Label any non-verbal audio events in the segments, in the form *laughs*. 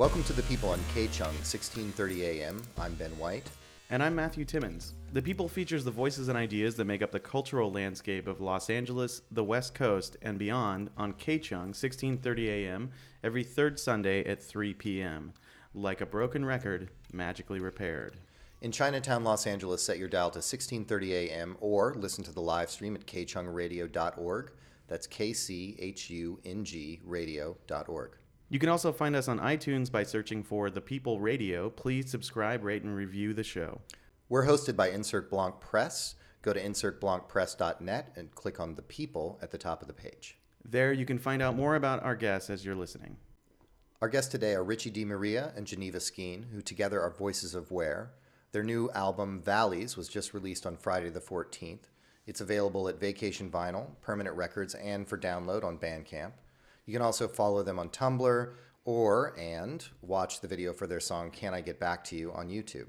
Welcome to the People on K-Chung, 1630 AM. I'm Ben White. And I'm Mathew Timmons. The People features the voices and ideas that make up the cultural landscape of Los Angeles, the West Coast, and beyond on K-Chung, 1630 AM, every third Sunday at 3 p.m. Like a broken record, magically repaired. In Chinatown, Los Angeles, set your dial to 1630 AM or listen to the live stream at kchungradio.org. That's K-C-H-U-N-G radio.org. You can also find us on iTunes by searching for The People Radio. Please subscribe, rate, and review the show. We're hosted by Insert Blanc Press. Go to insertblancpress.net and click on The People at the top of the page. There you can find out more about our guests as you're listening. Our guests today are Richie DeMaria and Geneva Skeen, who together are Voices of Where. Their new album, Valleys, was just released on Friday the 14th. It's available at Vacation Vinyl, Permanent Records, and for download on Bandcamp. You can also follow them on Tumblr or and watch the video for their song Can I Get Back to You on YouTube.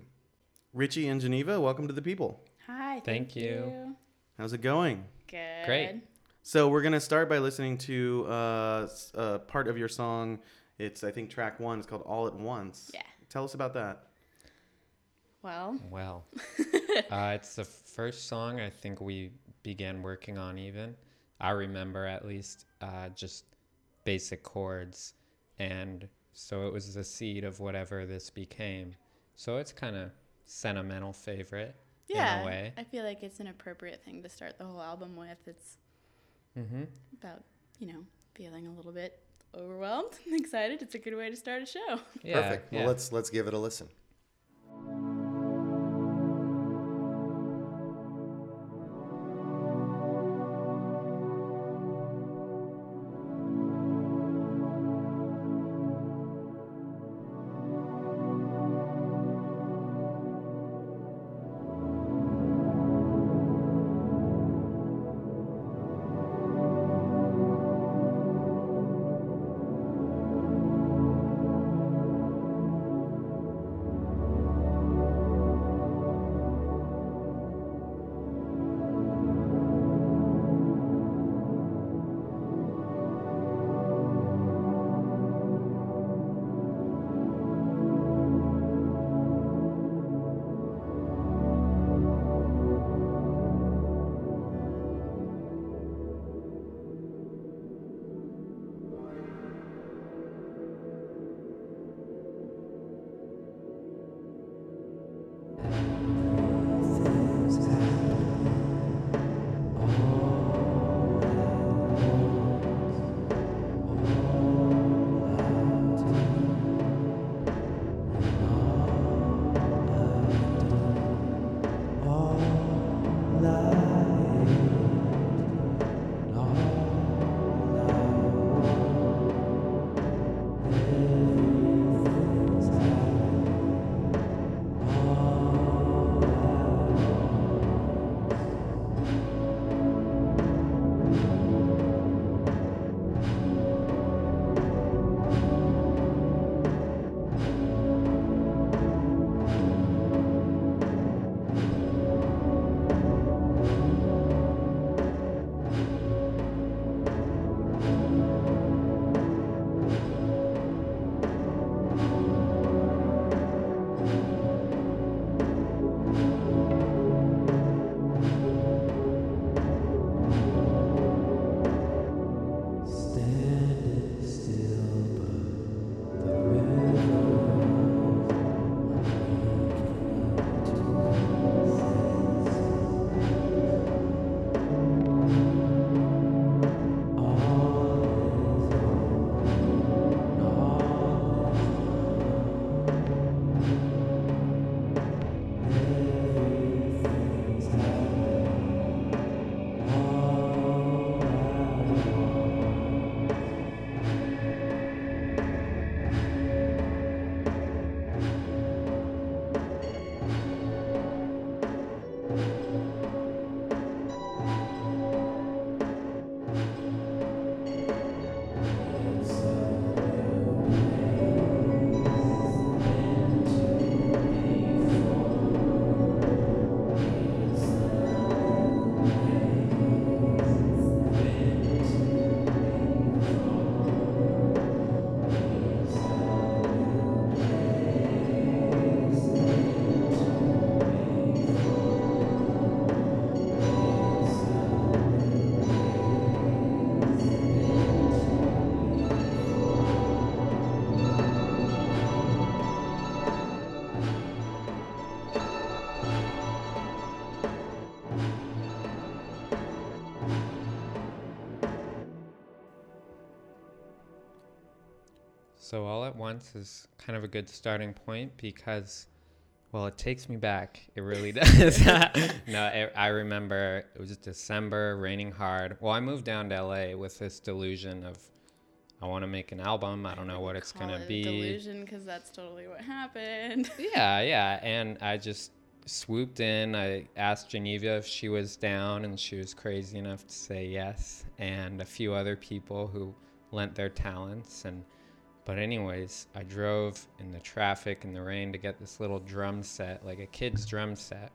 Richie and Geneva, welcome to the people. Hi. Thank you. How's it going? Good. Great. So we're gonna start by listening to uh, uh, part of your song. It's I think track one. It's called All at Once. Yeah. Tell us about that. Well, Well, *laughs* uh, it's the first song I think we began working on, even. I remember at least uh, just basic chords. And so it was the seed of whatever this became. So it's kind of sentimental favorite yeah. in a way. I feel like it's an appropriate thing to start the whole album with. It's Mm-hmm. about, you know, feeling a little bit overwhelmed and *laughs* excited. It's a good way to start a show. Yeah, Perfect. yeah. Well, let's let's give it a listen. So all at once is kind of a good starting point because, well, it takes me back. It really *laughs* does. *laughs* no, I, I remember it was December, raining hard. Well, I moved down to LA with this delusion of I want to make an album. I don't know what it's gonna it be. Delusion, because that's totally what happened. *laughs* Yeah, yeah. And I just swooped in. I asked Geneva if she was down, and she was crazy enough to say yes. And a few other people who lent their talents. And but anyways, I drove in the traffic in the rain to get this little drum set, like a kid's drum set.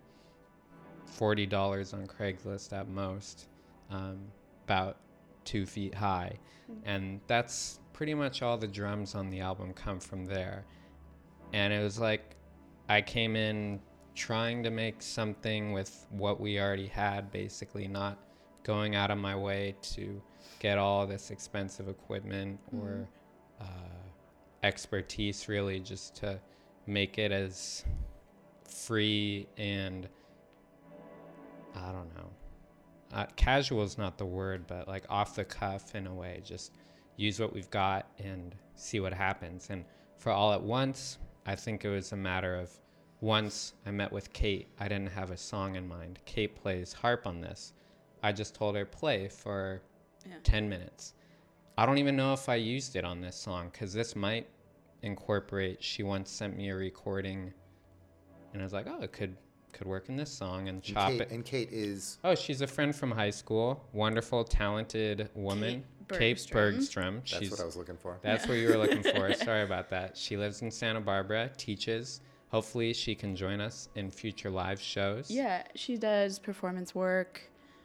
Forty dollars on Craigslist at most, um, about two feet high, and that's pretty much all the drums on the album come from there. And it was like I came in trying to make something with what we already had, basically, not going out of my way to get all this expensive equipment or uh, expertise, really, just to make it as free and I don't know. Uh, casual is not the word, but like off the cuff in a way. Just use what we've got and see what happens. And for all at once, I think it was a matter of once I met with Kate, I didn't have a song in mind. Kate plays harp on this. I just told her play for Yeah. 10 minutes. I don't even know if I used it on this song because this might incorporate. She once sent me a recording, and I was like, oh, it could could work in this song and And chop Kate, it. and Kate is Oh, she's a friend from high school. Wonderful, talented woman. Kate Kate Bergstrom. Bergstrom. that's She's what I was looking for. that's what you were looking for. *laughs* Sorry about that. She lives in Santa Barbara, teaches. Hopefully, she can join us in future live shows. Yeah, she does performance work.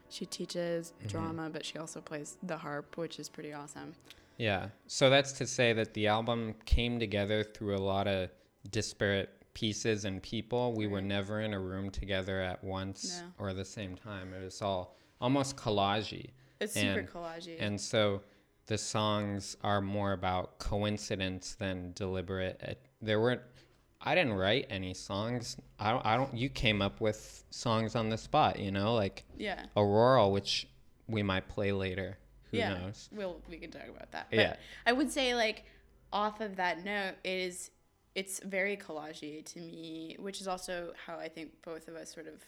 She teaches Mm-hmm. drama, but she also plays the harp, which is pretty awesome. Yeah. So that's to say that the album came together through a lot of disparate pieces and people. We were never in a room together at once No. or the same time. It was all almost collagey. It's super And- collagey. And so the songs are more about coincidence than deliberate. Uh, there weren't. I didn't write any songs. I don't. I don't. You came up with songs on the spot. You know, like yeah. Auroral, which we might play later. Who yeah. knows? We'll we can talk about that. But Yeah. I would say like off of that note, it is it's very collagey to me, which is also how I think both of us sort of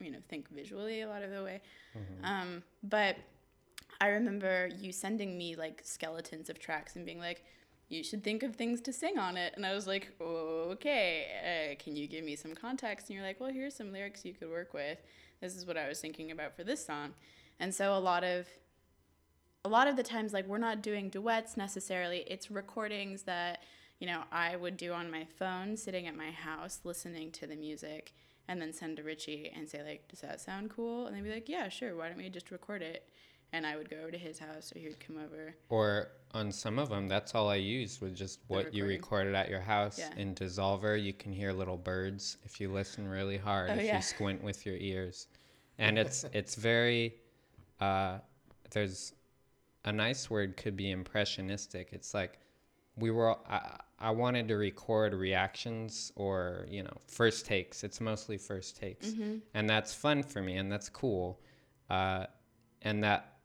you know think visually a lot of the way. Mm-hmm. Um, but I remember you sending me like skeletons of tracks and being like. You should think of things to sing on it. And I was like, okay, uh, can you give me some context? And you're like, well, here's some lyrics you could work with. This is what I was thinking about for this song. And so a lot of a lot of the times like we're not doing duets necessarily it's recordings that you know i would do on my phone sitting at my house listening to the music and then send to richie and say like does that sound cool and they'd be like yeah sure why don't we just record it and i would go over to his house or he would come over Or on some of them, that's all I used was just what you recorded at your house. Yeah. In Dissolver, you can hear little birds if you listen really hard, Oh, if yeah. you squint with your ears. *laughs* And it's it's very uh, there's a nice word could be impressionistic. It's like we were I, I wanted to record reactions or you know first takes. It's mostly first takes, and that's fun for me, and that's cool, uh, and that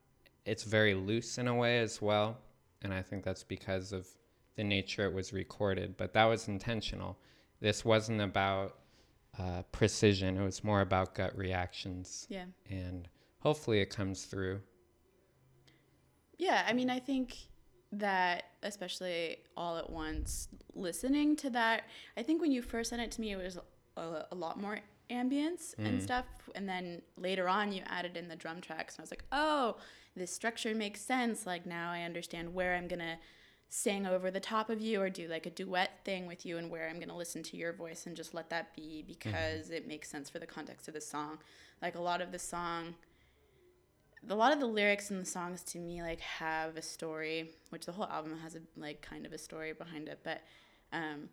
it's very loose in a way as well. And I think that's because of the nature it was recorded. But that was intentional. This wasn't about uh, precision. It was more about gut reactions, yeah and hopefully it comes through. Yeah, I mean, I think that especially all at once, listening to that, I think when you first sent it to me, it was a, a lot more ambience and mm. stuff. And then later on, you added in the drum tracks, and I was like, oh, this structure makes sense. Like now I understand where I'm gonna sing over the top of you or do like a duet thing with you and where I'm going to listen to your voice and just let that be mm-hmm. because it makes sense for the context of the song. Like a lot of the song a lot of the lyrics and the songs to me like have a story, which the whole album has a like kind of a story behind it. But um,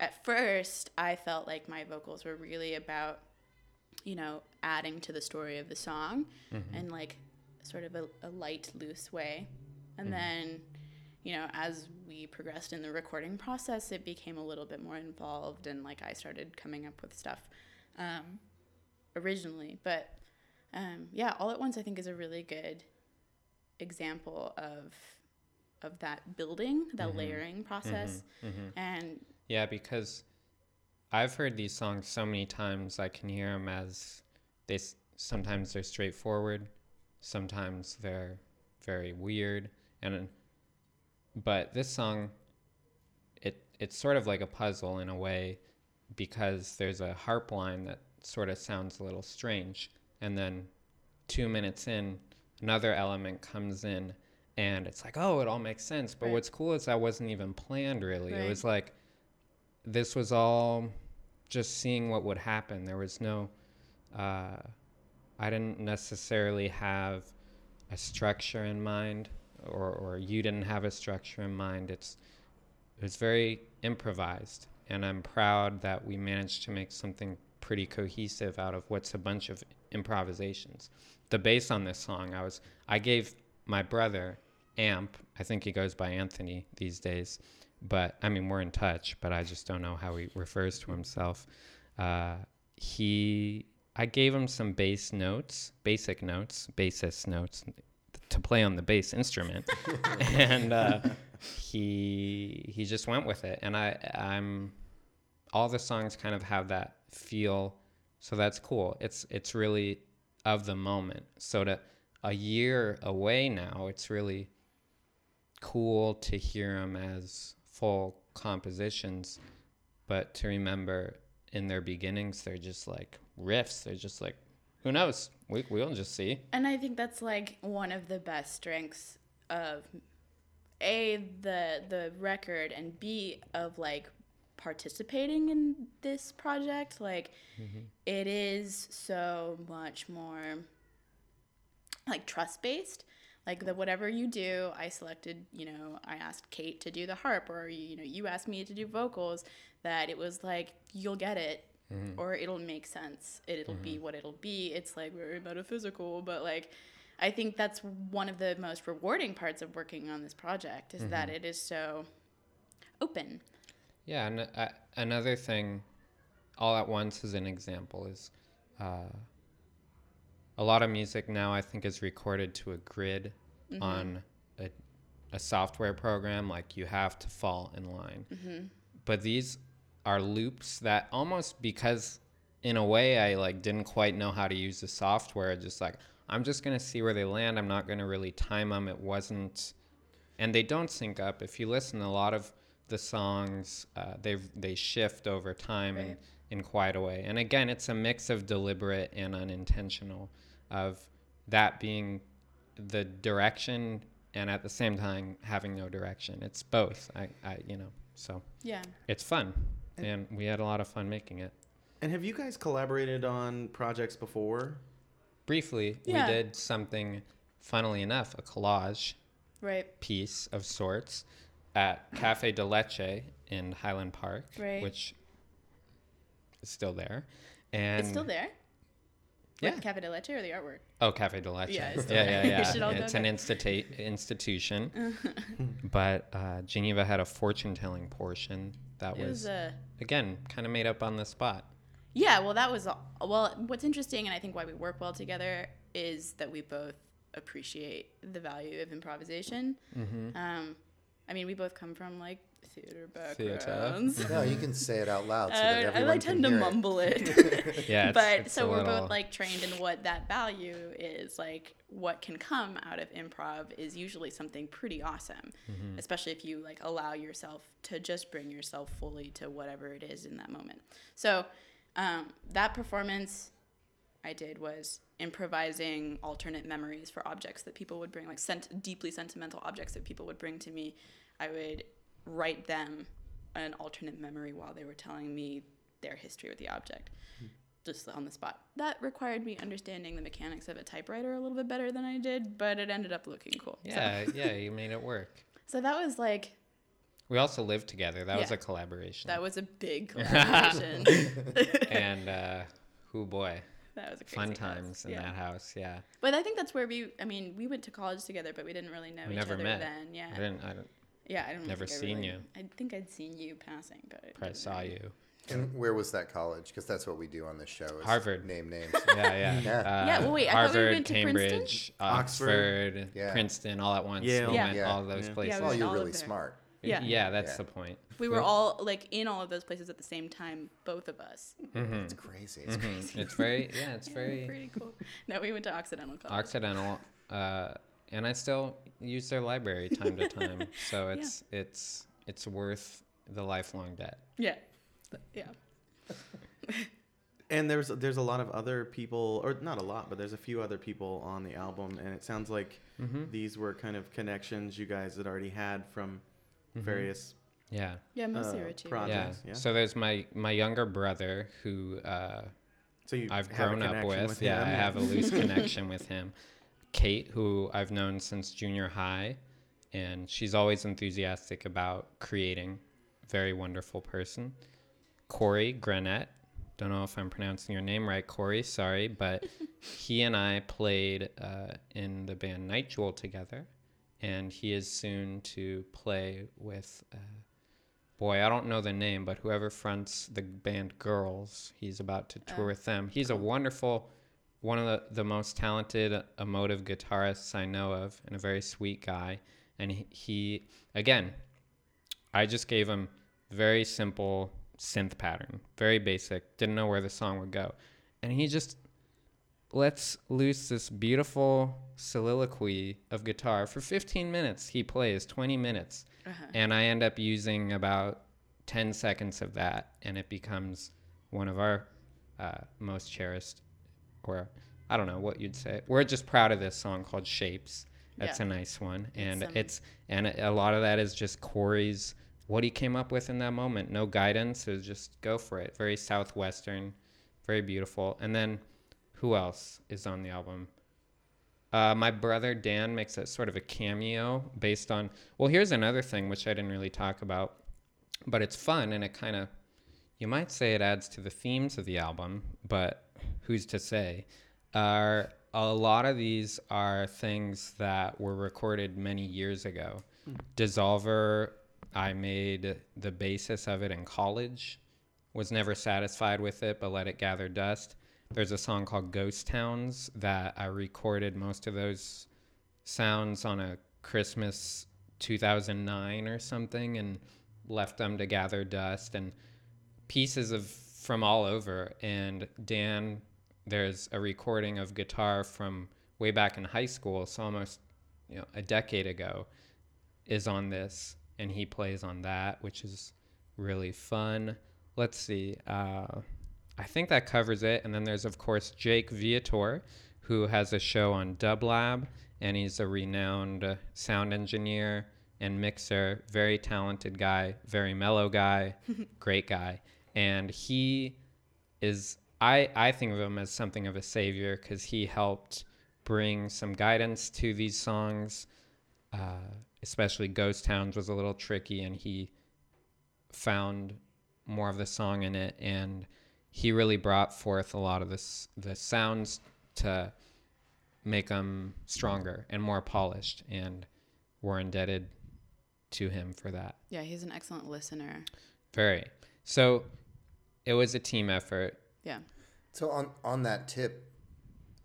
at first, I felt like my vocals were really about, you know, adding to the story of the song, and like sort of a, a light, loose way. And then, you know, as we progressed in the recording process, it became a little bit more involved, and like I started coming up with stuff um, originally, but um, yeah, all at once I think is a really good example of of that building, that Mm-hmm. layering process, and Yeah, because I've heard these songs so many times. I can hear them as they sometimes they're straightforward, sometimes they're very weird, and but this song, it it's sort of like a puzzle in a way, because there's a harp line that sort of sounds a little strange, and then two minutes in, another element comes in. And it's like, oh, it all makes sense. But Right. what's cool is that wasn't even planned, really. It was like, this was all just seeing what would happen. There was no, uh, I didn't necessarily have a structure in mind, or, or you didn't have a structure in mind. It's it was very improvised, and I'm proud that we managed to make something pretty cohesive out of what's a bunch of improvisations. The bass on this song, I was I gave my brother Amp. I think he goes by Anthony these days but I mean, we're in touch, but I just don't know how he refers to himself. Uh, he, I gave him some bass notes, basic notes, bassist notes to play on the bass instrument, *laughs* and uh, he he just went with it. And I, I'm, all the songs kind of have that feel, so that's cool. It's it's really of the moment. So to a year away now, it's really cool to hear them as full compositions, but to remember in their beginnings, they're just like riffs. They're just like, who knows? We, we'll just see. And I think that's like one of the best strengths of a the the record and b of like participating in this project. Like mm-hmm. it is so much more like trust based. Like the whatever you do, I selected. You know, I asked Kate to do the harp, or you know, you asked me to do vocals. That it was like you'll get it, mm-hmm. or it'll make sense. It, it'll be mm-hmm. what it'll be. It's like very metaphysical, but like I think that's one of the most rewarding parts of working on this project is that it is so open. Yeah, and uh, another thing, all at once as an example, is uh, a lot of music now I think is recorded to a grid on a, a software program. Like you have to fall in line. But these are loops that almost because in a way I like didn't quite know how to use the software. Just like I'm just gonna see where they land. I'm not gonna really time them. It wasn't and they don't sync up. If you listen, a lot of the songs uh, they they shift over time in, Right. in quite a way. And again, it's a mix of deliberate and unintentional, of that being the direction and at the same time having no direction. It's both. I, I you know, so Yeah. it's fun, and we had a lot of fun making it. And have you guys collaborated on projects before? Briefly, Yeah. we did something. Funnily enough, a collage Right. piece of sorts at Cafe de Leche in Highland Park, Right. which is still there. And it's still there. Yeah. Like Cafe de Leche or the artwork? Oh, Cafe de Leche. Yeah, Yeah, yeah, *laughs* yeah. You should all go it's an institu- institution. *laughs* but uh, Geneva had a fortune telling portion that was, was uh, again, kind of made up on the spot. Yeah, well, that was all- well. What's interesting, and I think why we work well together, is that we both appreciate the value of improvisation. Mm-hmm. Um, I mean, we both come from like theater Theater. backgrounds. No, you can say it out loud so Uh, that *laughs* I like can tend to hear it. mumble it. *laughs* Yeah, it's, but it's so a we're little, both like trained in what that value is like what can come out of improv is usually something pretty awesome Mm-hmm. especially if you like allow yourself to just bring yourself fully to whatever it is in that moment so um, that performance i did was improvising alternate memories for objects that people would bring like sent deeply sentimental objects that people would bring to me i would write them an alternate memory while they were telling me their history with the object just on the spot. That required me understanding the mechanics of a typewriter a little bit better than I did, but it ended up looking cool. So- Yeah, yeah, you made it work. *laughs* So, that was like We also lived together. That was a collaboration. that was a big *laughs* collaboration. and uh, who boy, that was a crazy fun house. times in yeah. that house. Yeah, But I think that's where we. I mean, we went to college together, but we didn't really know We each never other met. then. Yeah. I didn't. I don't, Yeah, I don't. Never think I seen really- you. I think I'd seen you passing, but I saw really- you. And where was that college? Because that's what we do on this show. Is Harvard. Name names. *laughs* Yeah, yeah. *laughs* Yeah. Uh, Yeah, well, wait, I thought we went to Princeton? Cambridge, Oxford. Oxford, Yeah. Princeton, all at once. Yale. We Yeah. went Yeah. all those Yeah. places. Yeah, well, you're all really smart. Yeah. Yeah, that's Yeah. the point. We were all like in all of those places at the same time, both of us. It's crazy. It's Mhm. It's very, yeah, *laughs* it's very Pretty cool. No, we went to Occidental College. Occidental, uh, and I still use their library time to time. *laughs* So it's it's it's worth the lifelong debt. yeah. Yeah. And there's there's a lot of other people, or not a lot, but there's a few other people on the album, and it sounds like Mm-hmm. these were kind of connections you guys had already had from various. Yeah. Yeah, mostly Uh, Richie. pro- Yeah. Projects, yeah. So there's my my younger brother who uh, So you I've grown up connection with. yeah, him. I have a loose *laughs* connection with him. Kate, who I've known since junior high, and she's always enthusiastic about creating. Very wonderful person. Corey Granette. Don't know if I'm pronouncing your name right, Corey. Sorry, but *laughs* he and I played uh, in the band Night Jewel together, and he is soon to play with. Uh, boy, I don't know the name, but whoever fronts the band Girls, he's about to tour Oh, with them. He's a wonderful, one of the, the most talented, emotive guitarists I know of, and a very sweet guy. And he, he again, I just gave him very simple synth pattern, very basic, didn't know where the song would go. And he just lets loose this beautiful soliloquy of guitar for 15 minutes. He plays 20 minutes. Uh-huh. And I end up using about 10 seconds of that, and it becomes one of our uh, most cherished, or I don't know what you'd say. We're just proud of this song called Shapes. That's Yeah. a nice one, and um, it's and a lot of that is just Corey's what he came up with in that moment. No guidance, it was just go for it. Very southwestern, very beautiful. And then who else is on the album? Uh, my brother Dan makes a sort of a cameo based on. Well, here's another thing which I didn't really talk about, but it's fun and it kind of, you might say it adds to the themes of the album, but who's to say? Are a lot of these are things that were recorded many years ago. Dissolver, I made the basis of it in college. Was never satisfied with it, but let it gather dust. There's a song called Ghost Towns that I recorded most of those sounds on a Christmas 2009 or something and left them to gather dust and pieces of from all over. And Dan, there's a recording of guitar from way back in high school, so almost you know a decade ago, is on this, and he plays on that, which is really fun. Let's see. Uh, I think that covers it. And then there's, of course, Jake Viator, who has a show on Dublab, and he's a renowned sound engineer and mixer. Very talented guy, very mellow guy, *laughs* great guy. And he is, I, I think of him as something of a savior because he helped bring some guidance to these songs. Uh, especially Ghost Towns was a little tricky, and he found more of the song in it, and he really brought forth a lot of this the sounds to make them stronger and more polished, and we're indebted to him for that. Yeah, he's an excellent listener. Very. So it was a team effort. Yeah. So on on that tip,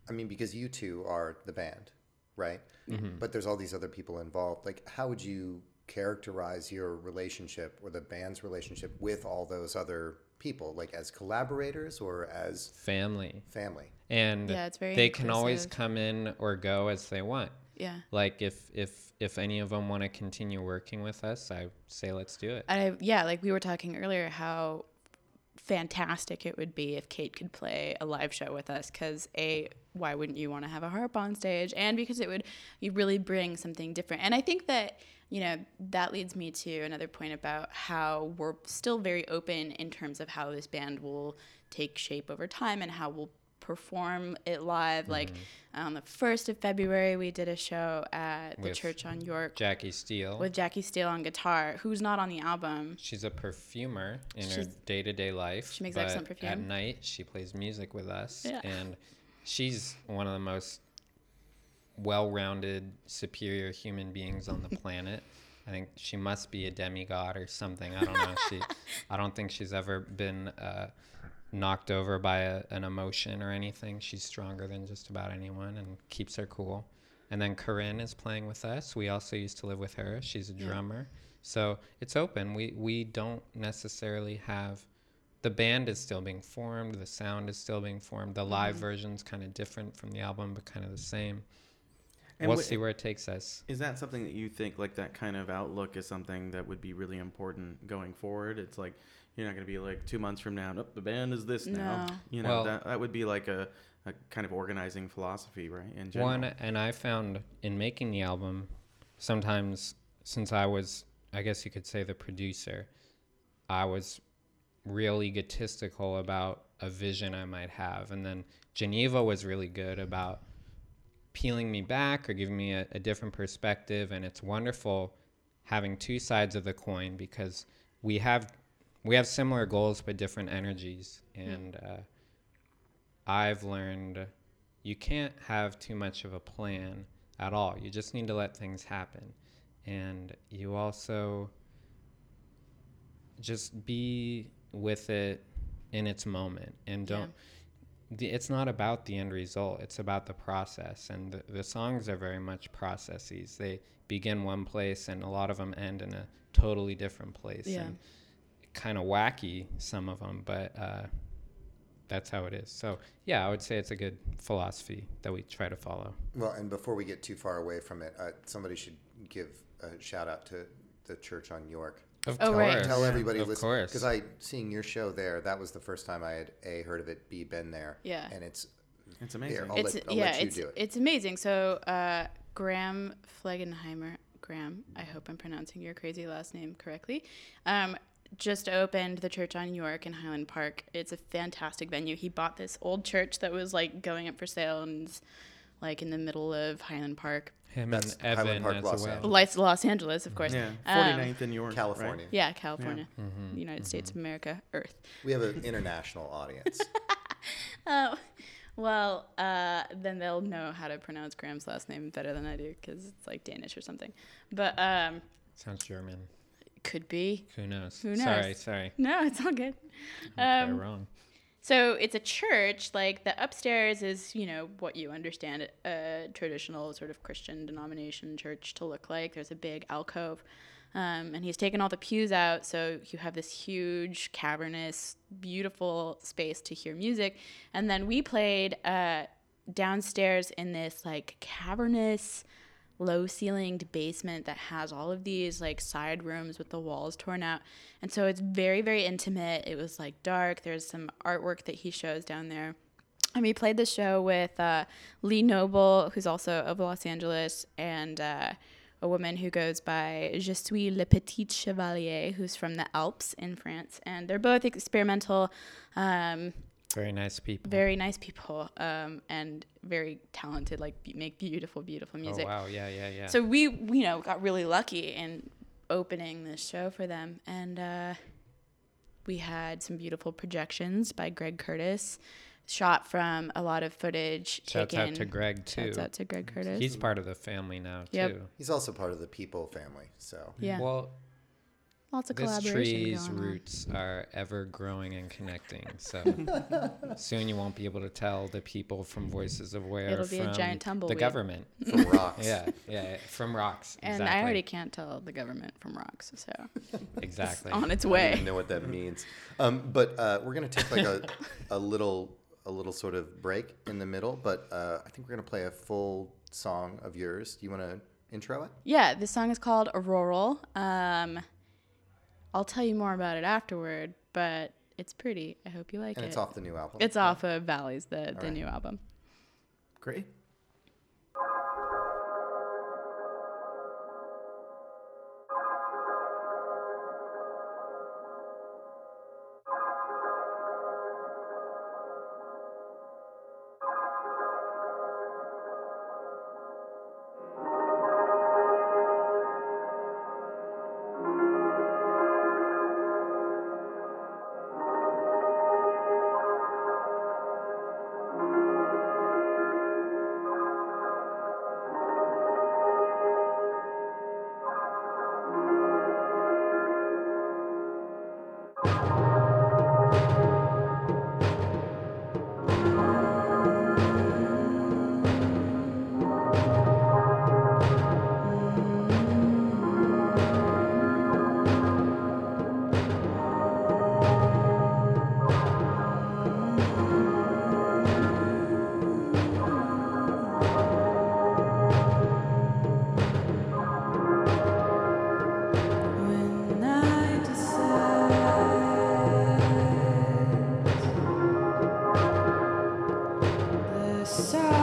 I mean, because you two are the band, right? Mm-hmm. But there's all these other people involved. Like, how would you characterize your relationship or the band's relationship with all those other people? Like, as collaborators or as Family. family? And Yeah, it's very they can always come in or go as they want. Yeah. Like if if if any of them want to continue working with us, I say let's do it. I yeah, like we were talking earlier how fantastic it would be if Kate could play a live show with us cuz a why wouldn't you want to have a harp on stage? And because it would you really bring something different. And I think that you know that leads me to another point about how we're still very open in terms of how this band will take shape over time and how we'll perform it live. Like mm-hmm. On the 1st of February we did a show at the With church on York Jackie Steele. with Jackie Steele on guitar who's not on the album She's a perfumer in her day to day life. she makes but excellent At night, she plays music with us. Yeah. And she's one of the most well rounded, superior human beings on the *laughs* planet. I think she must be a demigod or something. I don't know. she, *laughs* I don't think she's ever been uh, knocked over by a, an emotion or anything. She's stronger than just about anyone and keeps her cool. And then Corinne is playing with us. We also used to live with her. She's a Yeah. drummer. So it's open. We we don't necessarily have the band is still being formed, the sound is still being formed. The live Mhm. version's kind of different from the album but kind of the same. And we'll see where it takes us. Is that something that you think like that kind of outlook is something that would be really important going forward? It's like you're not going to be like two months from now. Nope, the band is this now. No. You know Well- that that would be like a, a kind of organizing philosophy, right? In general. One, and I found in making the album, sometimes since I was, I guess you could say, the producer, I was real egotistical about a vision I might have. And then Geneva was really good about peeling me back or giving me a, a different perspective. And it's wonderful having two sides of the coin because we have we have similar goals but different energies. And uh, I've learned you can't have too much of a plan at all. You just need to let things happen. And you also just be with it in its moment and don't the, it's not about the end result it's about the process and the, the songs are very much processes they begin one place and a lot of them end in a totally different place Yeah. and kind of wacky some of them but uh, that's how it is so yeah i would say it's a good philosophy that we try to follow Well, and before we get too far away from it, uh, somebody should give a shout out to the church on York. of Oh, right. course Tell everybody of listen because I seeing your show there. That was the first time I had a heard of it, b been there. Yeah. and it's it's amazing. Here, I'll it's let- I'll yeah, let you it's do it. it's amazing. So uh, Graham Flegenheimer, Graham, I hope I'm pronouncing your crazy last name correctly. Um, just opened the church on York in Highland Park. It's a fantastic venue. He bought this old church that was like going up for sale and like in the middle of Highland Park, him That's and Highland Park, as Los well Angeles. Lights Los Angeles, of course. yeah, Um, 49th in York, California. Right? Yeah, California, Mhm, United States of America, Earth. We have an international audience. Oh, *laughs* well, uh, then they'll know how to pronounce Graham's last name better than I do because it's like Danish or something. But um, sounds german could be. who knows Who sorry knows? sorry No, it's all good. I'm Um, wrong So it's a church. Like the upstairs is, you know, what you understand a traditional sort of Christian denomination church to look like. There's a big alcove. Um, and he's taken all the pews out, so you have this huge, cavernous, beautiful space to hear music. And then we played uh, downstairs in this like cavernous, low ceilinged basement that has all of these like side rooms with the walls torn out. And so it's very, very intimate. It was like dark. There's some artwork that he shows down there. And we played the show with uh, Lee Noble, who's also of Los Angeles, and uh, a woman who goes by Je suis le petit chevalier, who's from the Alps in France. And they're both experimental, um, very nice people very nice people, um, and very talented, like be- make beautiful, beautiful music. oh wow yeah yeah yeah So we, you know, got really lucky in opening this show for them, and uh, we had some beautiful projections by Greg Curtis, shot from a lot of footage Shouts taken. out to Greg too. Shouts out to Greg Curtis. He's part of the family now Yep. too. He's also part of the People family. So yeah, Well, lots of this collaboration tree's going on. roots are ever growing and connecting. So *laughs* soon you won't be able to tell the people from Voices of Where It'll be a from giant the government. *laughs* from rocks. yeah, yeah, from rocks. And exactly. I already can't tell the government from rocks, so exactly. *laughs* on its I don't way. even know what that means. Um, but uh, we're gonna take like a, a little a little sort of break in the middle. But uh, I think we're gonna play a full song of yours. Do you want to intro it? Yeah, this song is called Auroral. Um, I'll tell you more about it afterward, but it's pretty. I hope you like And it. And it's off the new album. It's off of Valleys, the, the right. new album. Great. side.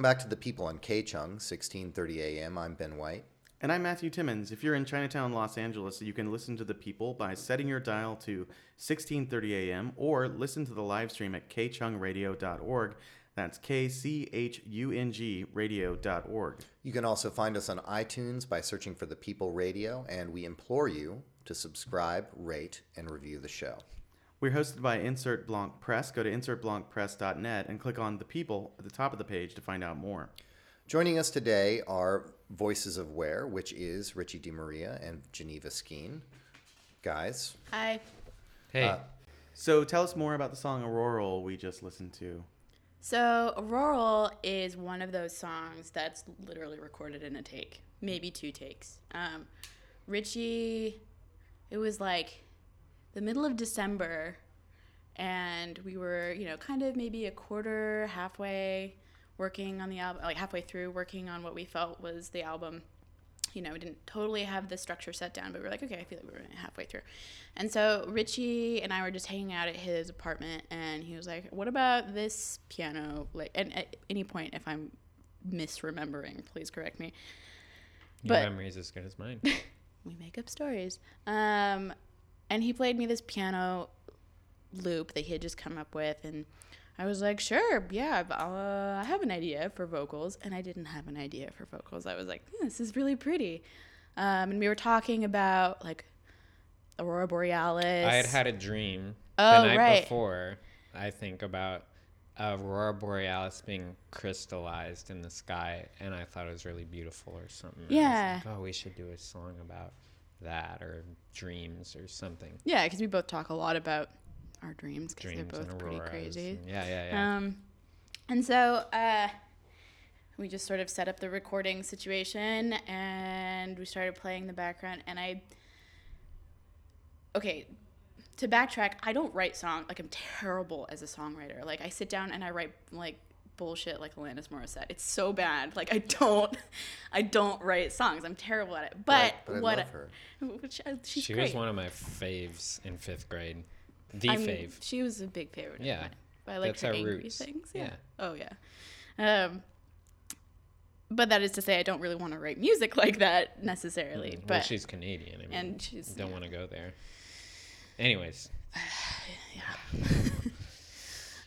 Welcome back to The People on K Chung, 1630 AM. I'm Ben White. And I'm Mathew Timmons. If you're in Chinatown, Los Angeles, you can listen to The People by setting your dial to 1630 AM or listen to the live stream at kchungradio.org. That's K C H U N G radio.org. You can also find us on iTunes by searching for The People Radio, and we implore you to subscribe, rate, and review the show. We're hosted by Insert Blanc Press. Go to insertblancpress.net and click on The People at the top of the page to find out more. Joining us today are Voices of Where, which is Richie DeMaria and Geneva Skeen. Guys, Hi. Hey, Uh, So tell us more about the song Auroral we just listened to. So, Auroral is one of those songs that's literally recorded in a take, maybe two takes. Um, Richie, it was like the middle of December, and we were, you know, kind of maybe a quarter, halfway working on the album, like halfway through working on what we felt was the album. You know, we didn't totally have the structure set down, but we were like, okay, I feel like we we're halfway through. And so Richie and I were just hanging out at his apartment, and he was like, "What about this piano?" Like, and at any point, if I'm misremembering, please correct me. your but- memory is as good as mine. *laughs* We make up stories. Um, and he played me this piano loop that he had just come up with, and I was like, "Sure, yeah, uh, I have an idea for vocals." And I didn't have an idea for vocals. I was like, hmm, "This is really pretty." Um, and we were talking about like aurora borealis. I had had a dream Oh, the night right. before. I think about aurora borealis being crystallized in the sky, and I thought it was really beautiful or something. And I was Yeah. like, oh, we should do a song about that or dreams or something. Yeah, because we both talk a lot about our dreams because they're Dreams both and pretty crazy. and- yeah, yeah, yeah. Um, and so uh, we just sort of set up the recording situation and we started playing the background. And I, okay, to backtrack, I don't write songs. Like, I'm terrible as a songwriter. Like, I sit down and I write, like, bullshit like Alanis Morissette. It's so bad. Like I don't, *laughs* I don't write songs. I'm terrible at it. But, but I what? love her. Which, uh, she's she great. was one of my faves in fifth grade. The I mean, fave. She was a big favorite. Yeah. Of mine. But I like her our angry roots. things. Yeah. Yeah. Oh yeah. Um, but that is to say, I don't really want to write music *laughs* like that necessarily. Mm, But well, she's Canadian. I mean, and she's don't yeah. want to go there. Anyways, *sighs* yeah. *laughs*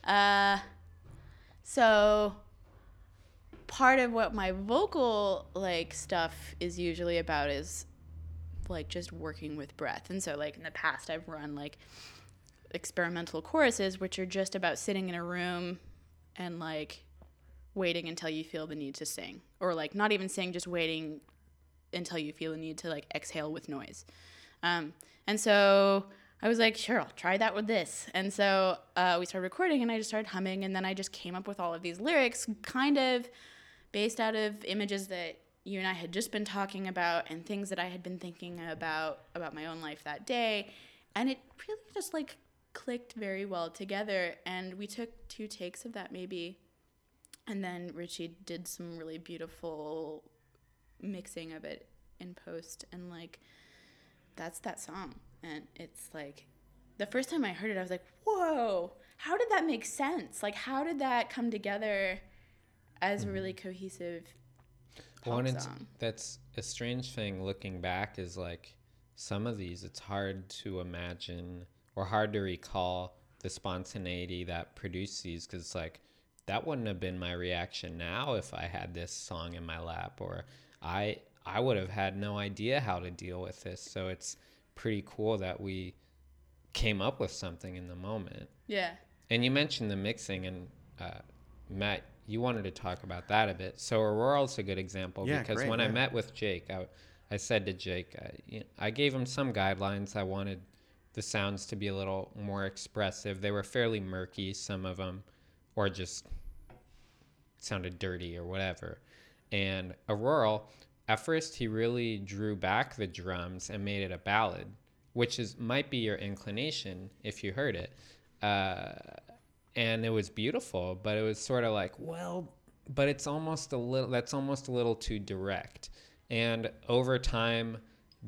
Uh, so part of what my vocal like stuff is usually about is like just working with breath. And so like in the past I've run like experimental choruses which are just about sitting in a room and like waiting until you feel the need to sing or like not even sing just waiting until you feel the need to like exhale with noise. Um, and so I was like, sure, I'll try that with this. And so uh, we started recording, and I just started humming, and then I just came up with all of these lyrics, kind of based out of images that you and I had just been talking about, and things that I had been thinking about about my own life that day. And it really just like clicked very well together. And we took two takes of that maybe, and then Richie did some really beautiful mixing of it in post, and like that's that song. And it's like the first time I heard it, I was like, whoa, how did that make sense? Like, how did that come together as a really mm-hmm. cohesive pop song? that's a strange thing looking back is like some of these it's hard to imagine or hard to recall the spontaneity that produced these because it's like that wouldn't have been my reaction now if I had this song in my lap or I I would have had no idea how to deal with this so it's pretty cool that we came up with something in the moment Yeah. and you mentioned the mixing, and uh, Matt, you wanted to talk about that a bit. So Aurora's a good example Yeah, because great, when I met with Jake, I, I said to Jake, uh, you know, I gave him some guidelines. I wanted the sounds to be a little more expressive. They were fairly murky, some of them, or just sounded dirty or whatever. And Auroral, at first, he really drew back the drums and made it a ballad, which is might be your inclination if you heard it. Uh, and it was beautiful, but it was sort of like, well, but it's almost a little. That's almost a little too direct. And over time,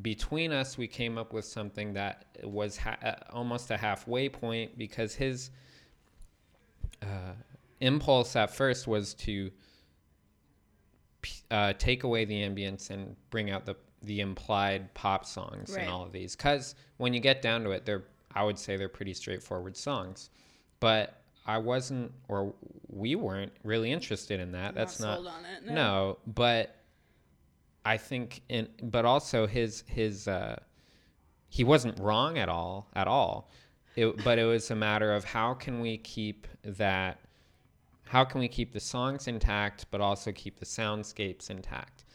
between us, we came up with something that was ha- uh, almost a halfway point because his uh, impulse at first was to uh, take away the ambience and bring out the the implied pop songs Right. and all of these because when you get down to it they're i would say they're pretty straightforward songs but i wasn't or we weren't really interested in that that's not sold on it. no. but I think in but also his his uh he wasn't wrong at all at all. It, but it was a matter of how can we keep that how can we keep the songs intact but also keep the soundscapes intact.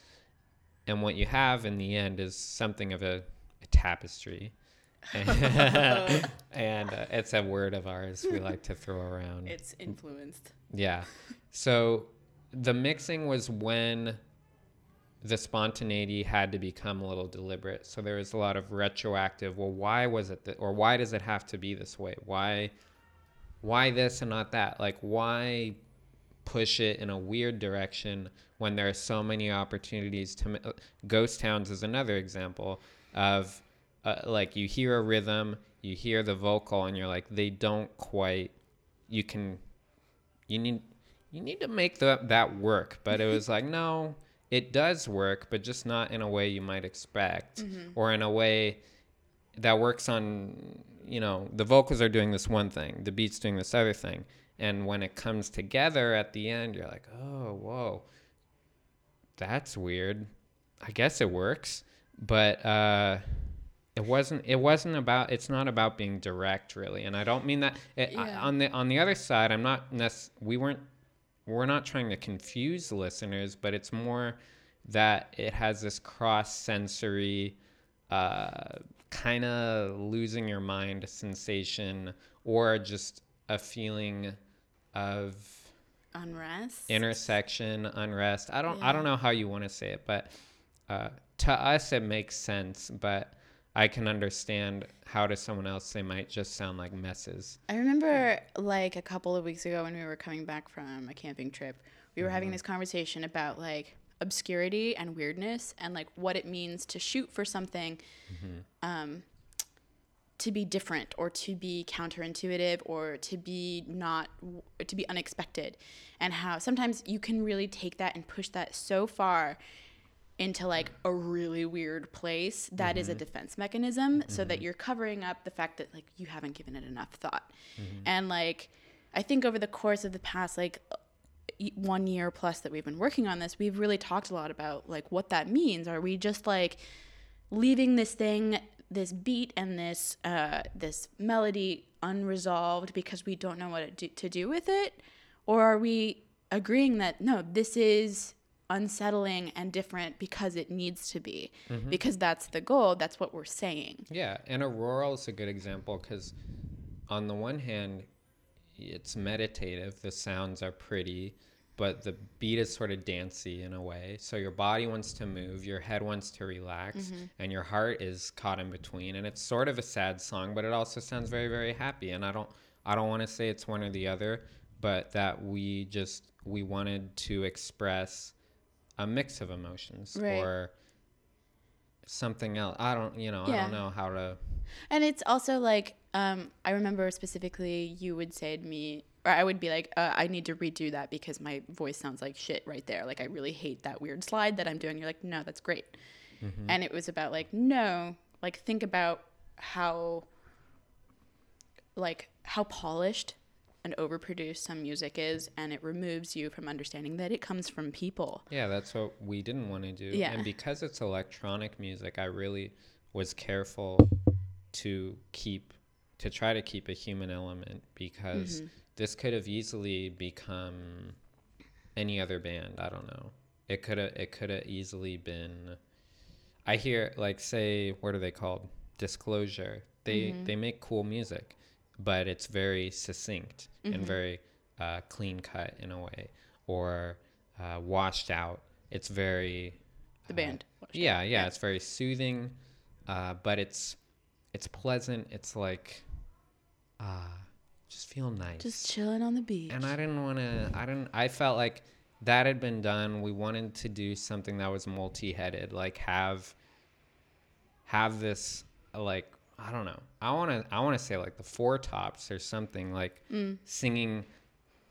And what you have in the end is something of a, a tapestry. *laughs* *laughs* and uh, it's a word of ours we like to throw around. *laughs* It's influenced. Yeah. So the mixing was when the spontaneity had to become a little deliberate. So there was a lot of retroactive. Well, why was it that, or why does it have to be this way? Why, why this and not that? Like, why push it in a weird direction when there are so many opportunities to? ma- Ghost Towns is another example of, uh, like, you hear a rhythm, you hear the vocal, and you're like, they don't quite. You can you need you need to make the, that work but it was like no it does work but just not in a way you might expect or in a way that works on you know the vocals are doing this one thing the beats doing this other thing and when it comes together at the end you're like oh whoa. That's weird. I guess it works. But uh it wasn't it wasn't about it's not about being direct really. And i don't mean that it, I- Yeah. on the on the other side i'm not nec- we weren't we're not trying to confuse listeners but it's more that it has this cross sensory uh, kind of losing your mind sensation or just a feeling of Unrest. intersection unrest i don't i don't know how you want to say it but uh, to us it makes sense but i can understand how to someone else they might just sound like messes I remember like a couple of weeks ago when we were coming back from a camping trip, we were Mm-hmm. having this conversation about like obscurity and weirdness and like what it means to shoot for something Mm-hmm. um, to be different or to be counterintuitive or to be not to be unexpected. And how sometimes you can really take that and push that so far into like a really weird place that is a mm-hmm. defense mechanism so that mm-hmm. you're covering up the fact that like you haven't given it enough thought. Mm-hmm. And like i think over the course of the past like one year plus that we've been working on this we've really talked a lot about like what that means. Are we just like leaving this thing this beat and this uh, this melody unresolved because we don't know what do, to do with it? Or are we agreeing that no this is unsettling and different because it needs to be? Because that's the goal. That's what we're saying. Yeah, and aurora is a good example because, on the one hand, it's meditative. The sounds are pretty, but the beat is sort of dancey in a way. So your body wants to move, your head wants to relax, and your heart is caught in between. And it's sort of a sad song, but it also sounds very, very happy. And I don't, I don't want to say it's one or the other, but that we just we wanted to express a mix of emotions Right. or something else. I don't, you know, I don't know how to. And it's also like, um, I remember specifically you would say to me, or I would be like, uh, I need to redo that because my voice sounds like shit right there. Like, I really hate that weird slide that I'm doing. You're like, no, that's great. And it was about like, no, like, think about how, like, how polished and overproduced some music is, and it removes you from understanding that it comes from people. Yeah, that's what we didn't want to do. Yeah. And because it's electronic music, I really was careful to keep to try to keep a human element because this could have easily become any other band. I don't know. It could have it could have easily been I hear like say what are they called? Disclosure. They they make cool music, but it's very succinct and very uh, clean cut in a way, or uh, washed out. It's very The band. yeah, yeah, It's very soothing, uh, but it's it's pleasant. It's like ah, just feel nice. Just chilling on the beach. and I didn't want to. I didn't. I felt like that had been done. We wanted to do something that was multi-headed, like have have this like I don't know. I want to. I want to say like the four tops or something like singing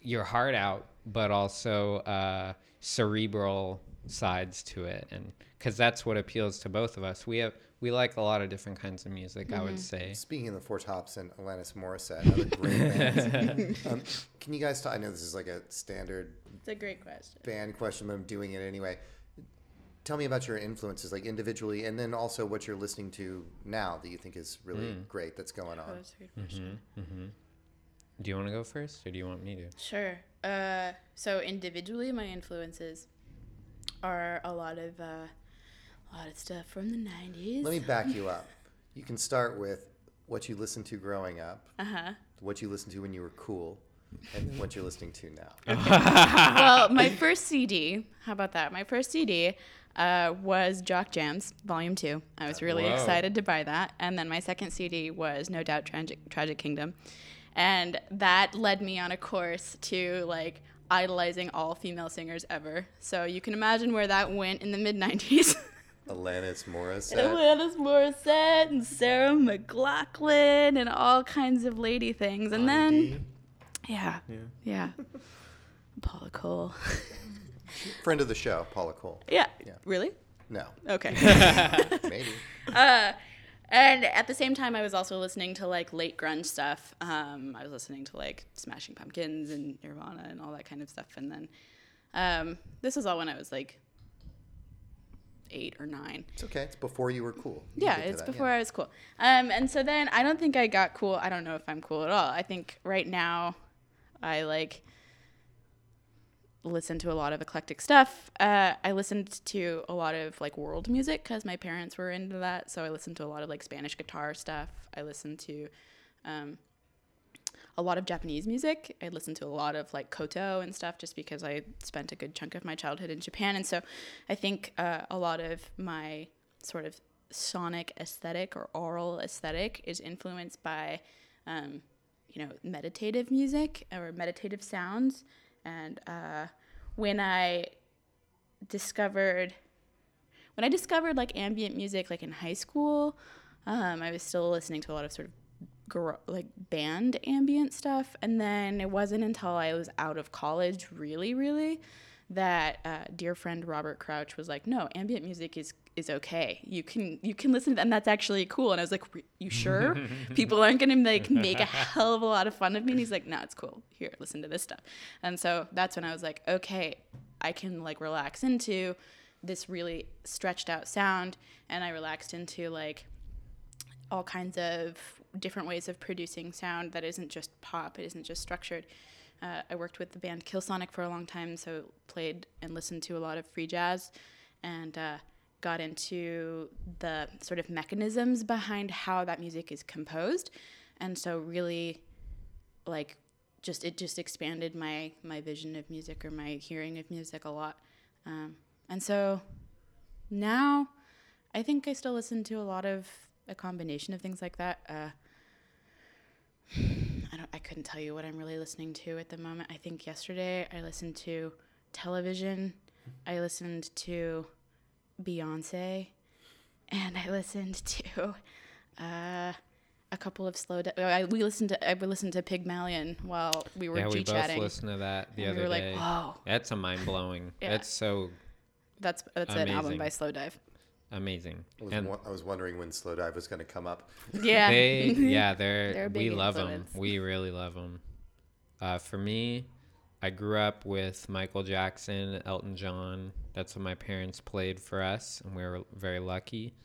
your heart out, but also uh, cerebral sides to it and because that's what appeals to both of us we have we like a lot of different kinds of music i would say Speaking of the Four Tops and Alanis Morissette, other great bands. *laughs* Um, can you guys? Talk, I know this is like a standard It's a great question. band question, but I'm doing it anyway. Tell me about your influences, like individually, and then also what you're listening to now that you think is really great that's going Oh, on. that's a good question. do you want to go first or do you want me to Sure. Uh, so individually, my influences are a lot of uh, a lot of stuff from the '90s. Let me back you up. *laughs* You can start with what you listened to growing up, Uh huh. what you listened to when you were cool, and what you're listening to now. *laughs* well, my first CD. How about that? My first CD uh, was Jock Jams Volume Two. I was really Whoa. excited to buy that, and then my second CD was No Doubt Tragic, Tragic Kingdom, and that led me on a course to like idolizing all female singers ever. So you can imagine where that went in the mid '90s. *laughs* Alanis Morissette. Alanis Morissette and Sarah McLachlan and all kinds of lady things. And then, yeah, Yeah. yeah. Paula Cole. *laughs* Friend of the show, Paula Cole. yeah. Yeah. Really? No, Okay. *laughs* maybe. uh, and at the same time, I was also listening to like late grunge stuff. Um, I was listening to like Smashing Pumpkins and Nirvana and all that kind of stuff. And then um, this was all when I was like eight or nine. It's okay. It's before you were cool. You Yeah, it's that, before I was cool. Um, and so then I don't think I got cool. I don't know if I'm cool at all. I think right now I like listen to a lot of eclectic stuff. Uh, I listened to a lot of like world music because my parents were into that. So I listened to a lot of like Spanish guitar stuff. I listened to um, a lot of Japanese music. I listened to a lot of like koto and stuff just because I spent a good chunk of my childhood in Japan. And so I think uh, a lot of my sort of sonic aesthetic or aural aesthetic is influenced by, um, you know, meditative music or meditative sounds. And uh, when I discovered, when I discovered like ambient music, like in high school, um, I was still listening to a lot of sort of like band ambient stuff and then it wasn't until i was out of college really really that uh, dear friend robert crouch was like no ambient music is is okay. You can you can listen to that and that's actually cool. And i was like you sure? *laughs* People aren't gonna like make a hell of a lot of fun of me? And he's like no it's cool. Here listen to this stuff. And so that's when i was like okay i can like relax into this really stretched out sound and i relaxed into like all kinds of different ways of producing sound that isn't just pop, it isn't just structured. Uh, I worked with the band Killsonic for a long time, so played and listened to a lot of free jazz and uh, got into the sort of mechanisms behind how that music is composed. And so, really, like, just it just expanded my my vision of music or my hearing of music a lot. Um, and so now I think I still listen to a lot of a combination of things like that. Uh, *sighs* I don't. I couldn't tell you what I'm really listening to at the moment. I think yesterday I listened to television. I listened to Beyonce, and I *laughs* listened to uh, a couple of slow. Di- I, we listened to. I listened to Pygmalion while we were yeah, we both listened to that the and we other were like, day. "Whoa, That's a mind blowing. *laughs* Yeah. That's so that's that's an album by Slowdive." Amazing. I was, And wo- I was wondering when Slowdive was going to come up. *laughs* Yeah, they, *laughs* yeah, they're, They're a we big love them. We really love them. Uh, for me, I grew up with Michael Jackson, Elton John. That's what my parents played for us, and we were very lucky.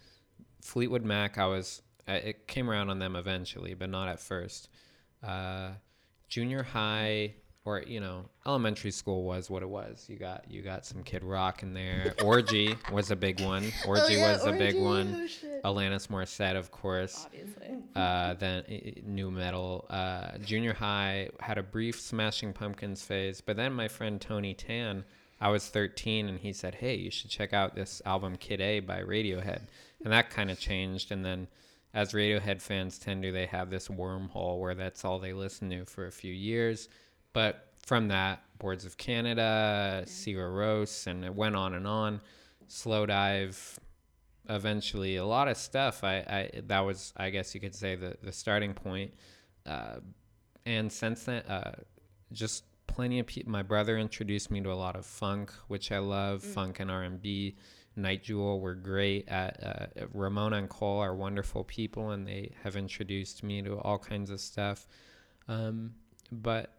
Fleetwood Mac, I was. It came around on them eventually, but not at first. Uh, junior high, or you know, elementary school was what it was. You got you got some Kid Rock in there. *laughs* Orgy was a big one. *laughs* Orgy Oh, yeah, was a big Orgy. one. Oh. Alanis Morissette, of course obviously. uh, then nu metal. Uh, junior high had a brief Smashing Pumpkins phase, but then my friend Tony Tan, I was 13, and he said, "Hey, you should check out this album Kid A by Radiohead," and that kind of changed. And then, as Radiohead fans tend to, they have this wormhole where that's all they listen to for a few years. But from that, Boards of Canada, Sigur Rós, and it went on and on. Slowdive, eventually a lot of stuff I, I that was i guess you could say the, the starting point uh, and since then uh, just plenty of people. My brother introduced me to a lot of funk, which I love. Funk and R and B. Nite Jewel were great at uh, Ramona and Cole are wonderful people, and they have introduced me to all kinds of stuff. Um, but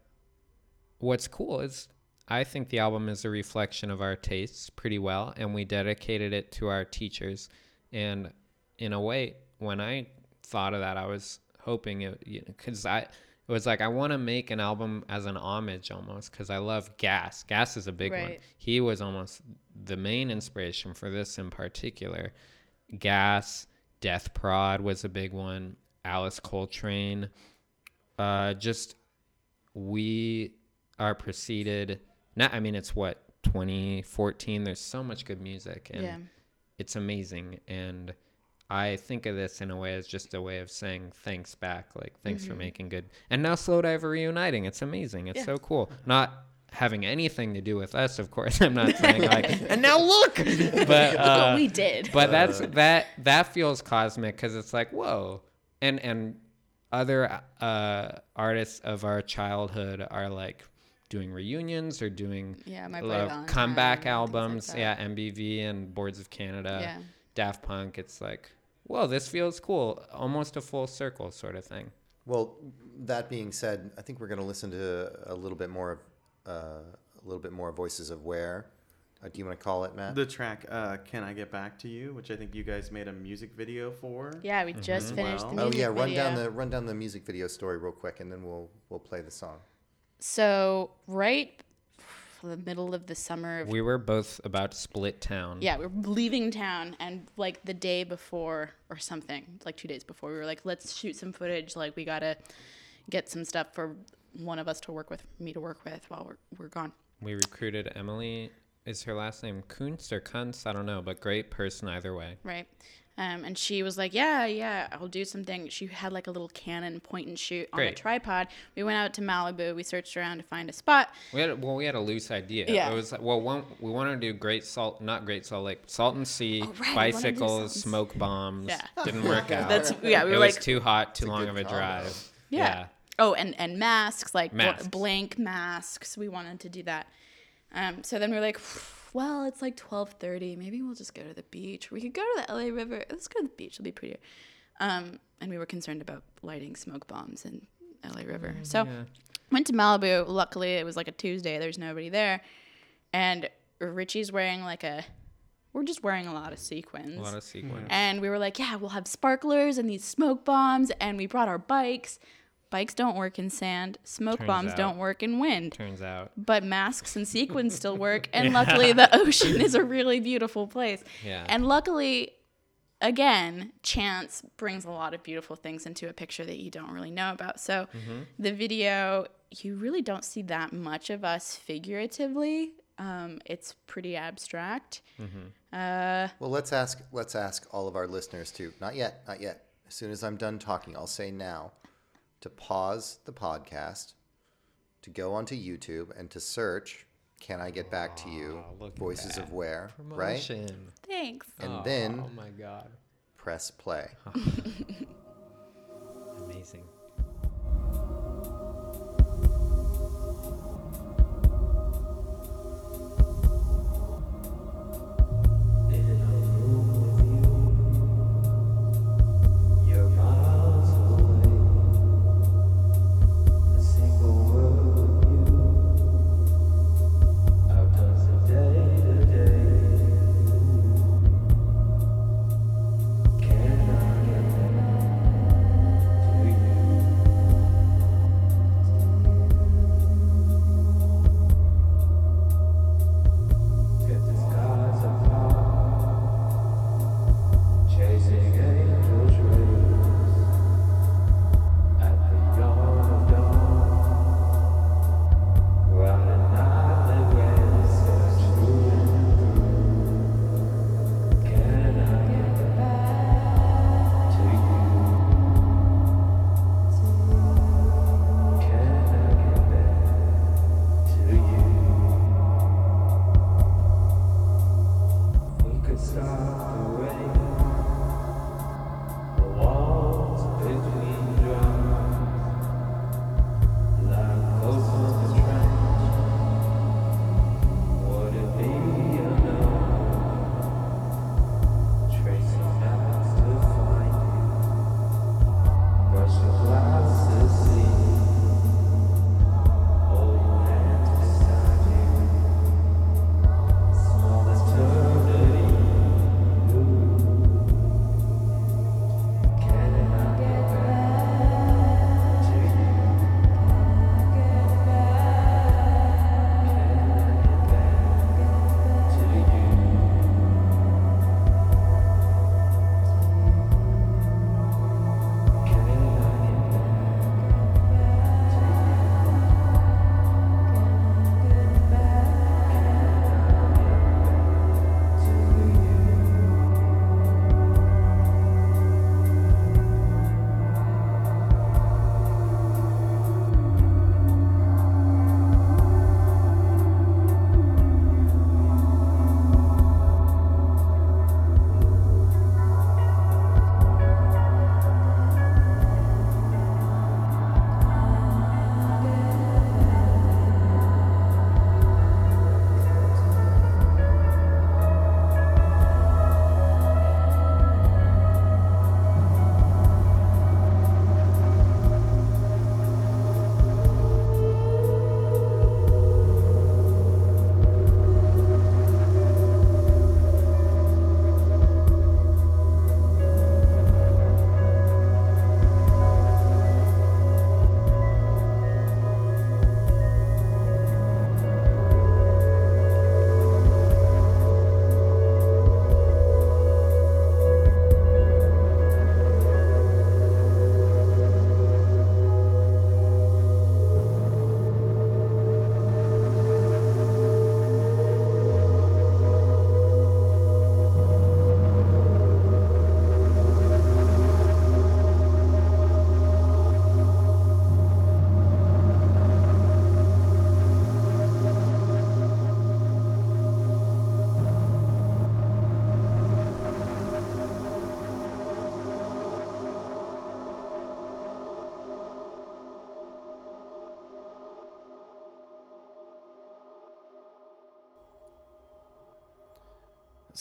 what's cool is I think the album is a reflection of our tastes pretty well, and we dedicated it to our teachers. And in a way, when I thought of that, I was hoping it, because you know, I it was like I want to make an album as an homage almost because I love Gas. Gas is a big one. He was almost the main inspiration for this in particular. Gas, Deathprod was a big one. Alice Coltrane. Uh, just we are preceded. Now, I mean, it's what 2014. There's so much good music, and Yeah. it's amazing. And I think of this in a way as just a way of saying thanks back, like thanks for making good. And now Slowdive are reuniting. It's amazing. It's Mm-hmm. Yeah. so cool. Not having anything to do with us, of course. *laughs* I'm not saying like, *laughs* and now look, but Look uh, what we did. but that's that that feels cosmic because it's like whoa, and and other uh, artists of our childhood are like doing reunions or doing Yeah, My a Boy lot of Valentine comeback and things like albums. yeah, MBV and Boards of Canada, Yeah. Daft Punk. It's like whoa, this feels cool, almost a full circle sort of thing. Well, that being said, I think we're going to listen to a little bit more of uh, a little bit more voices of where. Uh, do you want to call it, Matt? The track uh, "Can I Get Back to You," which I think you guys made a music video for. Yeah, we just finished Well- the oh yeah, run video. down the run down the music video story real quick, and then we'll we'll play the song. So right the middle of the summer of We were both about to split town. yeah, we were leaving town and like the day before or something, like two days before, we were like, let's shoot some footage. Like we gotta get some stuff for one of us to work with, me to work with while we're we're gone. We recruited Emily. Is her last name Kuntz or Kuntz? I don't know, but great person either way. Right. Um, and she was like, "Yeah, yeah, I'll do something." She had like a little Canon point and shoot on a tripod. We went out to Malibu. We searched around to find a spot. We had well, we had a loose idea. Yeah. It was like, well, one, we wanted to do Great Salt, not Great Salt Lake, and Sea, Oh, right, we wanna do bicycles, smoke bombs. Yeah. Didn't work *laughs* out. That's yeah. We it were was like, too hot, too long good of a combo. drive. Yeah. Oh, and and masks like bl- blank masks. We wanted to do that. Um, so then we were like, well, it's like twelve thirty. Maybe we'll just go to the beach. We could go to the LA River. Let's go to the beach. It'll be prettier. Um, and we were concerned about lighting smoke bombs in LA River. So Yeah. went to Malibu. Luckily, it was like a Tuesday. There's nobody there, and Richie's wearing like a. We're just wearing a lot of sequins. A lot of sequins. And we were like, yeah, we'll have sparklers and these smoke bombs. And we brought our bikes. Bikes don't work in sand. Smoke Turns bombs out. don't work in wind. Turns out. But masks and sequins still work. *laughs* And luckily, the ocean is a really beautiful place. Yeah. And luckily, again, chance brings a lot of beautiful things into a picture that you don't really know about. So Mm-hmm. the video, you really don't see that much of us figuratively. Um, it's pretty abstract. Mm-hmm. Uh, Well, let's ask let's ask all of our listeners to not yet, not yet. As soon as I'm done talking, I'll say now to pause the podcast, to go onto YouTube and to search "Can I Get Back to You?" Aw, look Voices of Where, right? Promotion. thanks. And then Oh, oh my god. press play. *laughs* *laughs* Amazing.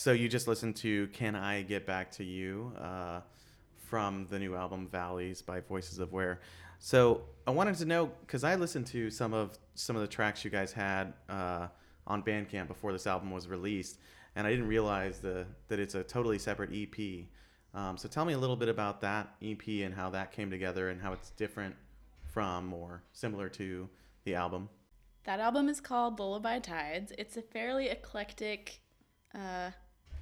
So you just listened to "Can I Get Back to You" uh, from the new album "Valleys" by Voices of Where. So I wanted to know because I listened to some of some of the tracks you guys had uh, on Bandcamp before this album was released, and I didn't realize the that it's a totally separate EP. Um, so tell me a little bit about that EP and how that came together and how it's different from or similar to the album. That album is called Lullaby Tides. It's a fairly eclectic uh,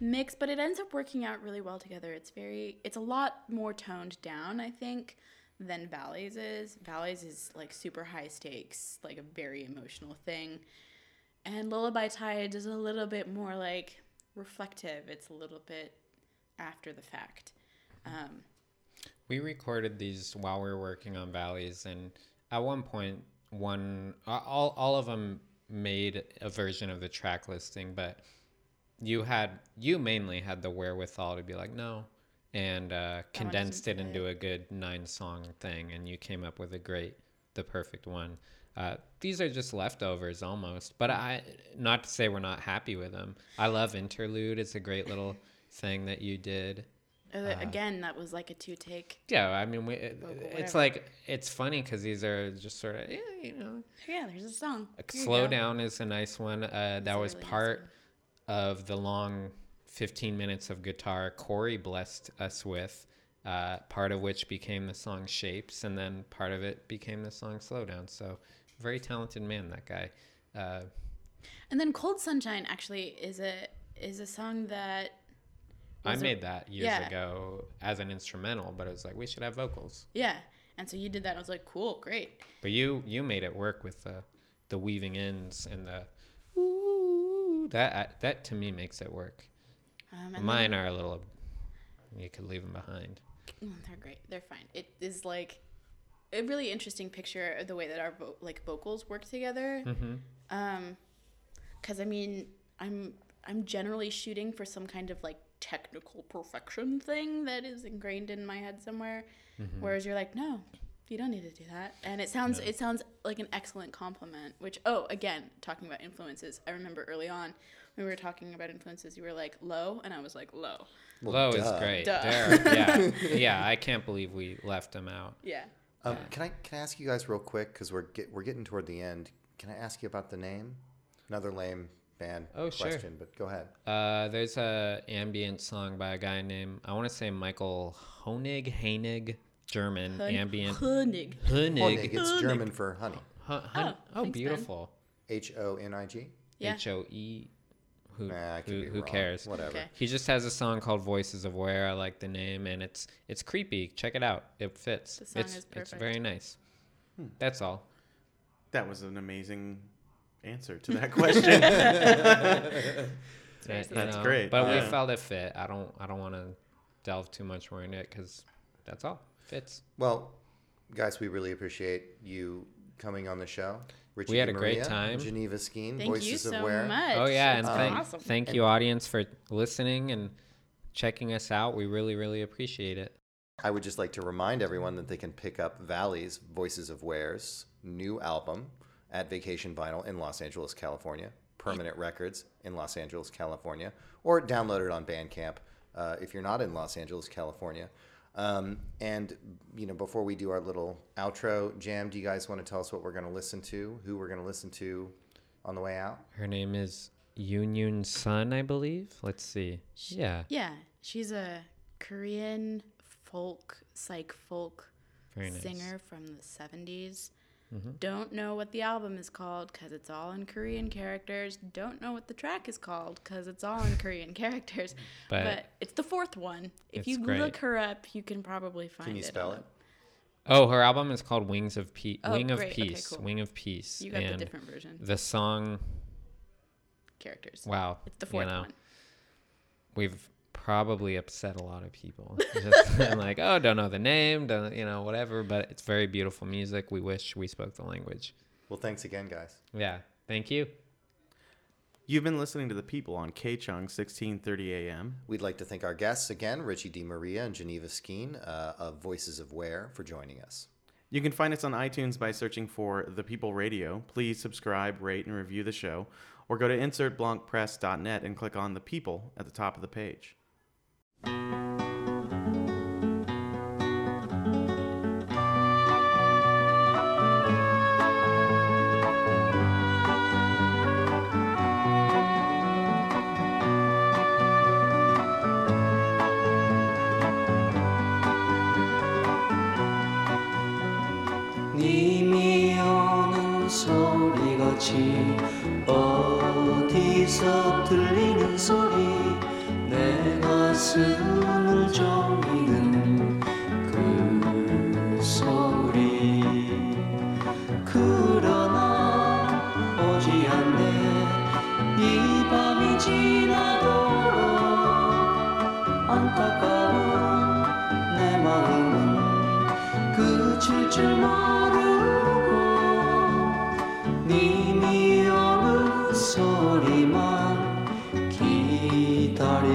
mix, but it ends up working out really well together. It's very, it's a lot more toned down, I think, than Valleys is. Valleys is like super high stakes, like a very emotional thing. And Lullaby Tides is a little bit more like reflective. It's a little bit after the fact. Um, We recorded these while we were working on Valleys, and at one point, one all all of them made a version of the track listing, but you had you mainly had the wherewithal to be like no, and uh, condensed it into a good nine song thing, and you came up with a great, the perfect one. Uh, these are just leftovers almost, but I not to say we're not happy with them. I love interlude; it's a great little *laughs* thing that you did. uh, again, that was like a two take. Yeah, I mean, we, it, it's like it's funny because these are just sort of yeah, you know. Yeah, there's a song. Slow down is a nice one. Uh, that was really part. Of the long 15 minutes of guitar Corey blessed us with. Uh, part of which became the song Shapes, and then part of it became the song Slowdown. So, very talented man, that guy. Uh, And then Cold Sunshine actually is a is a song that I was a- made that years yeah. ago as an instrumental, but it was like we should have vocals. yeah. And so you did that. And I was like, cool, great. But you you made it work with the the weaving ins and the ooh, that that to me makes it work. Um, Mine are a little. You could leave them behind. mm, they're great. They're fine. It is like a really interesting picture of the way that our vo- like vocals work together. Mm-hmm. Um, because I mean, I'm I'm generally shooting for some kind of like technical perfection thing that is ingrained in my head somewhere. Mm-hmm. Whereas you're like, no, you don't need to do that. And it sounds it sounds like an excellent compliment. Which oh, again, talking about influences, I remember early on when we were talking about influences, you were like low, and I was like low. Well, Low duh. is great. Duh. There, *laughs* yeah, yeah. I can't believe we left him out. Yeah. Um, can I can I ask you guys real quick because we're get, we're getting toward the end. Can I ask you about the name? Another lame band Oh, sure. question, but go ahead. Uh, there's a ambient song by a guy named I want to say Michael Honig, Heinig, German Hun- ambient. Honig. Honig, Honig. it's Honig. German for honey. Hun- hun- Oh, oh, thanks, beautiful. H O N I G. Yeah. H O E. Who Nah, I could who, be who wrong. cares? Whatever. Okay. He just has a song called Voices of Where. I like the name, and it's it's creepy. Check it out. It fits. The song it's is it's perfect. very nice. Hmm. That's all. That was an amazing answer to that *laughs* question. *laughs* Seriously. That's know, great, But we felt it fit. I don't I don't want to delve too much more into it because that's all fits. Well, guys, we really appreciate you coming on the show. Richie We had a great DeMaria, time. Geneva Skeen, Thank Voices you of so Where. much. Oh yeah, and was thank awesome. thank you audience for listening and checking us out. We really really appreciate it. I would just like to remind everyone that they can pick up Valleys Voices of Where's new album at Vacation Vinyl in Los Angeles, California, Permanent Records in Los Angeles, California, or download it on Bandcamp uh, if you're not in Los Angeles, California. Um, and you know, before we do our little outro jam, do you guys want to tell us what we're going to listen to? Who we're going to listen to on the way out? Her name is Union Sun, I believe. Let's see. Yeah, Yeah, she's a Korean folk, psych folk very nice. singer from the 70s. Mm-hmm. Don't know what the album is called because it's all in Korean characters. Don't know what the track is called because it's all in Korean *laughs* characters. *laughs* But- But, it's the fourth one. If you great. look her up, you can probably find it. Can you it. spell it? Oh, her album is called Wings of Peace. Oh, Wing of great. Okay, Peace. cool. Wing of Peace. You got and the different version. the song. Characters. Wow. It's the you fourth know, one. We've probably upset a lot of people. *laughs* Just been like, oh, don't know the name, don't you know, whatever. But it's very beautiful music. We wish we spoke the language. Well, thanks again, guys. Yeah. Thank you. You've been listening to the people on KCHUNG 1630 AM. We'd like to thank our guests again, Richie DeMaria and Geneva Skeen uh, of Voices of Where, for joining us. You can find us on iTunes by searching for The People Radio. Please subscribe, rate, and review the show. or go to insertblancpress.net and click on the people at the top of the page. 님이 소리만 기다려져